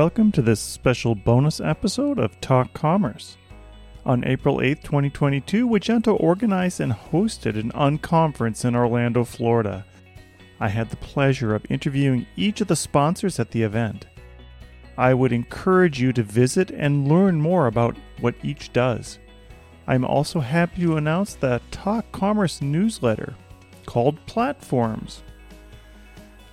Welcome to this special bonus episode of Talk Commerce. On April 8, 2022, Wagento organized and hosted an unconference in Orlando, Florida. I had the pleasure of interviewing each of the sponsors at the event. I would encourage you to visit and learn more about what each does. I'm also happy to announce the Talk Commerce newsletter called Platforms.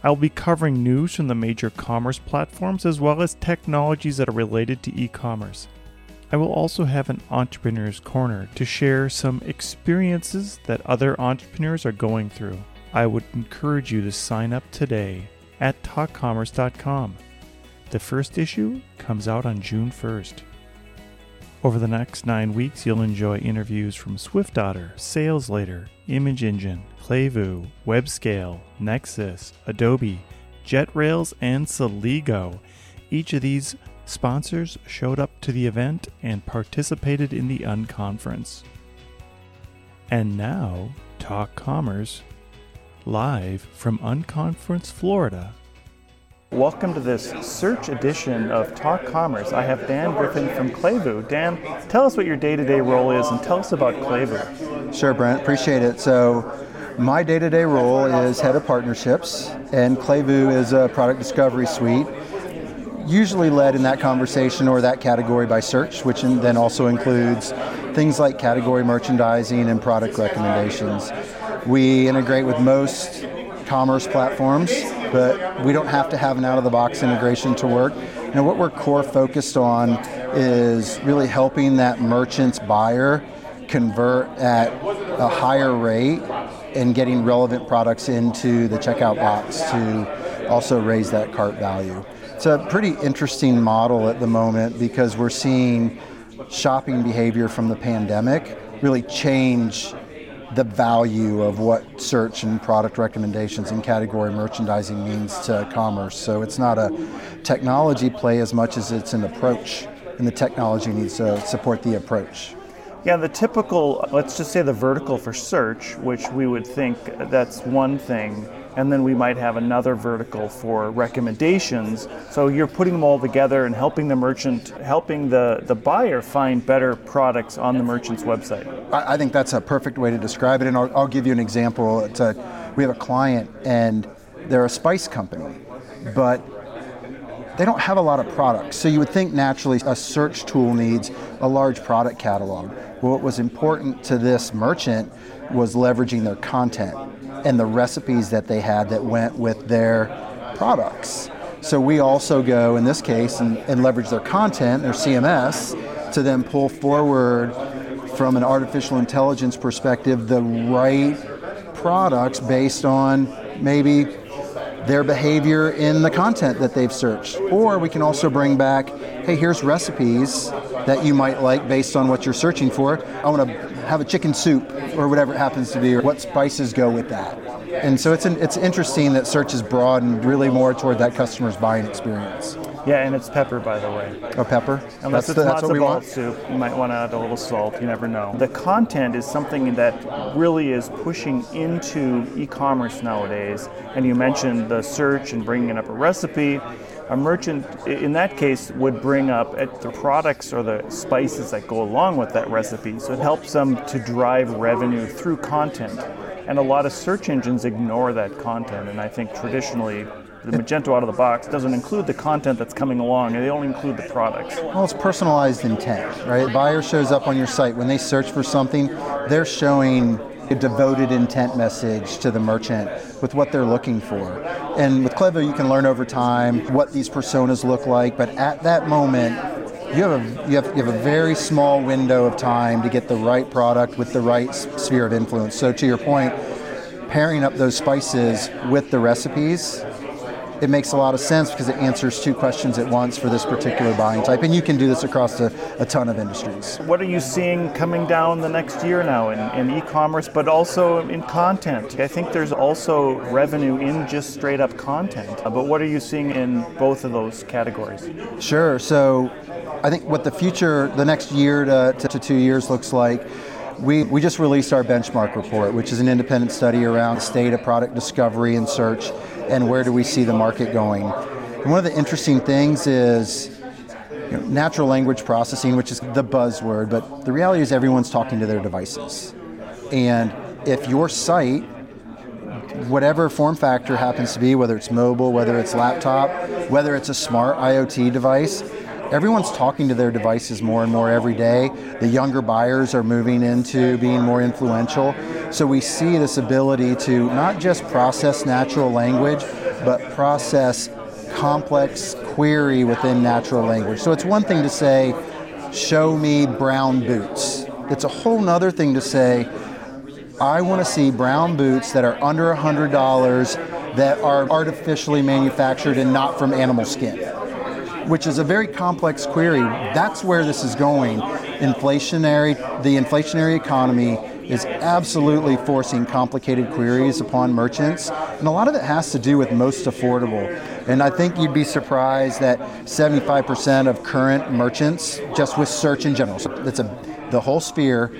I'll be covering news from the major commerce platforms as well as technologies that are related to e commerce. I will also have an Entrepreneur's Corner to share some experiences that other entrepreneurs are going through. I would encourage you to sign up today at talkcommerce.com. The first issue comes out on June 1st. Over the next nine weeks, you'll enjoy interviews from SwiftOtter, Sales Layer, Image Engine, Klevu, WebScale, Nexcess, Adobe, JetRails, and Celigo. Each of these sponsors showed up to the event and participated in the unconference. And now, Talk Commerce, live from Unconference, Florida. Welcome to this search edition of Talk Commerce. I have Dan Griffin from Klevu. Dan, tell us what your day to day role is and tell us about Klevu. Sure, Brent, appreciate it. So, my day to day role is head of partnerships, and Clayvu is a product discovery suite usually led in that conversation or that category by search, which then also includes things like category merchandising and product recommendations. We integrate with most commerce platforms, but we don't have to have an out of the box integration to work. Know, what we're core focused on is really helping that merchant's buyer convert at a higher rate and getting relevant products into the checkout box to also raise that cart value. It's a pretty interesting model at the moment because we're seeing shopping behavior from the pandemic really change the value of what search and product recommendations and category merchandising means to commerce. So it's not a technology play as much as it's an approach, and the technology needs to support the approach. Yeah, the typical, let's just say the vertical for search, which we would think that's one thing and then we might have another vertical for recommendations. So you're putting them all together and helping the merchant, helping the, the buyer find better products on the merchant's website. I, I think that's a perfect way to describe it, and I'll, I'll give you an example. A, we have a client, and they're a spice company, but they don't have a lot of products. So you would think naturally a search tool needs a large product catalog. Well, what was important to this merchant was leveraging their content and the recipes that they had that went with their products. So we also go in this case and, and leverage their content, their CMS, to then pull forward from an artificial intelligence perspective the right products based on maybe their behavior in the content that they've searched. Or we can also bring back, hey, here's recipes that you might like based on what you're searching for. I want to have a chicken soup or whatever it happens to be, or what spices go with that. And so it's an, it's interesting that search is broadened really more toward that customer's buying experience. Yeah, and it's pepper, by the way. Oh, pepper. Unless that's it's the, that's matzo ball soup, you might want to add a little salt. You never know. The content is something that really is pushing into e-commerce nowadays. And you mentioned the search and bringing up a recipe a merchant in that case would bring up the products or the spices that go along with that recipe. So it helps them to drive revenue through content. And a lot of search engines ignore that content. And I think traditionally, the Magento out of the box doesn't include the content that's coming along, and they only include the products. Well, it's personalized intent, right? Buyer shows up on your site. When they search for something, they're showing a devoted intent message to the merchant with what they're looking for. And with Klevu, you can learn over time what these personas look like, but at that moment, you have, a, you, have, you have a very small window of time to get the right product with the right sphere of influence. So, to your point, pairing up those spices with the recipes it makes a lot of sense because it answers two questions at once for this particular buying type. And you can do this across a, a ton of industries. What are you seeing coming down the next year now in, in e commerce, but also in content? I think there's also revenue in just straight up content. But what are you seeing in both of those categories? Sure. So I think what the future, the next year to, to, to two years looks like. We, we just released our benchmark report, which is an independent study around the state of product discovery and search and where do we see the market going. And one of the interesting things is you know, natural language processing, which is the buzzword, but the reality is everyone's talking to their devices. And if your site, whatever form factor happens to be, whether it's mobile, whether it's laptop, whether it's a smart IoT device, everyone's talking to their devices more and more every day. The younger buyers are moving into being more influential. So we see this ability to not just process natural language, but process complex query within natural language. So it's one thing to say, show me brown boots. It's a whole nother thing to say, I want to see brown boots that are under $100 that are artificially manufactured and not from animal skin which is a very complex query. That's where this is going. Inflationary, the inflationary economy is absolutely forcing complicated queries upon merchants, and a lot of it has to do with most affordable. And I think you'd be surprised that 75% of current merchants, just with search in general, so that's a the whole sphere.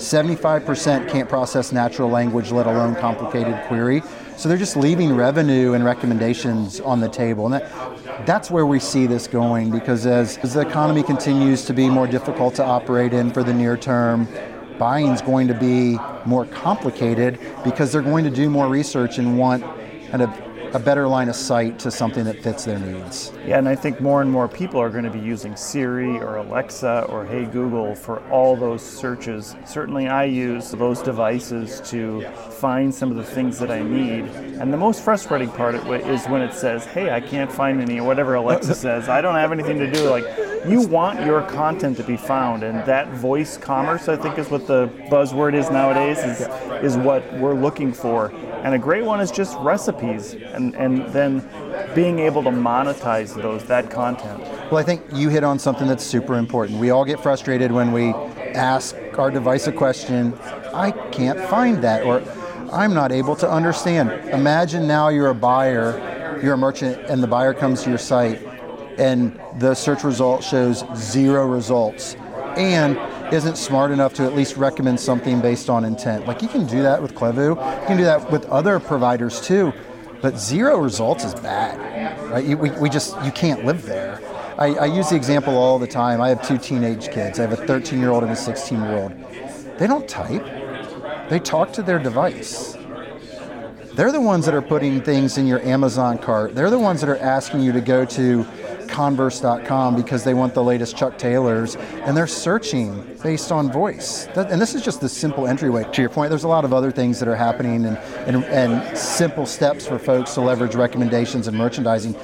75% can't process natural language, let alone complicated query. So they're just leaving revenue and recommendations on the table. And that, that's where we see this going because as, as the economy continues to be more difficult to operate in for the near term, buying is going to be more complicated because they're going to do more research and want kind of a better line of sight to something that fits their needs. Yeah, and I think more and more people are going to be using Siri or Alexa or Hey Google for all those searches. Certainly, I use those devices to find some of the things that I need. And the most frustrating part is when it says, Hey, I can't find any, or whatever Alexa says, I don't have anything to do. Like, you want your content to be found, and that voice commerce, I think, is what the buzzword is nowadays, is, is what we're looking for. And a great one is just recipes and, and then being able to monetize those that content. Well, I think you hit on something that's super important. We all get frustrated when we ask our device a question, I can't find that, or I'm not able to understand. Imagine now you're a buyer, you're a merchant, and the buyer comes to your site, and the search result shows zero results. And isn't smart enough to at least recommend something based on intent. Like you can do that with Klevu, you can do that with other providers too, but zero results is bad, right? You, we, we just, you can't live there. I, I use the example all the time. I have two teenage kids. I have a 13 year old and a 16 year old. They don't type, they talk to their device. They're the ones that are putting things in your Amazon cart. They're the ones that are asking you to go to converse.com because they want the latest Chuck Taylors and they're searching based on voice. And this is just the simple entryway. To your point, there's a lot of other things that are happening and, and, and simple steps for folks to leverage recommendations and merchandising.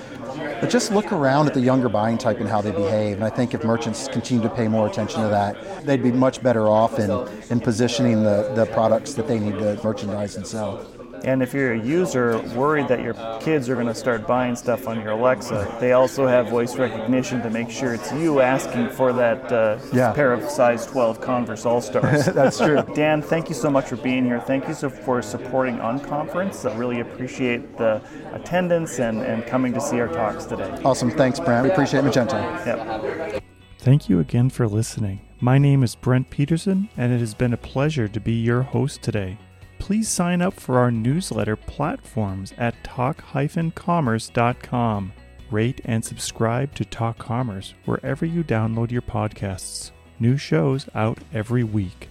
But just look around at the younger buying type and how they behave. And I think if merchants continue to pay more attention to that, they'd be much better off in, in positioning the, the products that they need to merchandise and sell. And if you're a user worried that your kids are going to start buying stuff on your Alexa, they also have voice recognition to make sure it's you asking for that uh, yeah. pair of size 12 Converse All Stars. That's true. Dan, thank you so much for being here. Thank you so for supporting Unconference. I really appreciate the attendance and, and coming to see our talks today. Awesome. Thanks, Brent. We appreciate Wagento. Yep. Thank you again for listening. My name is Brent Peterson, and it has been a pleasure to be your host today please sign up for our newsletter platforms at talk-commerce.com. Rate and subscribe to Talk Commerce wherever you download your podcasts. New shows out every week.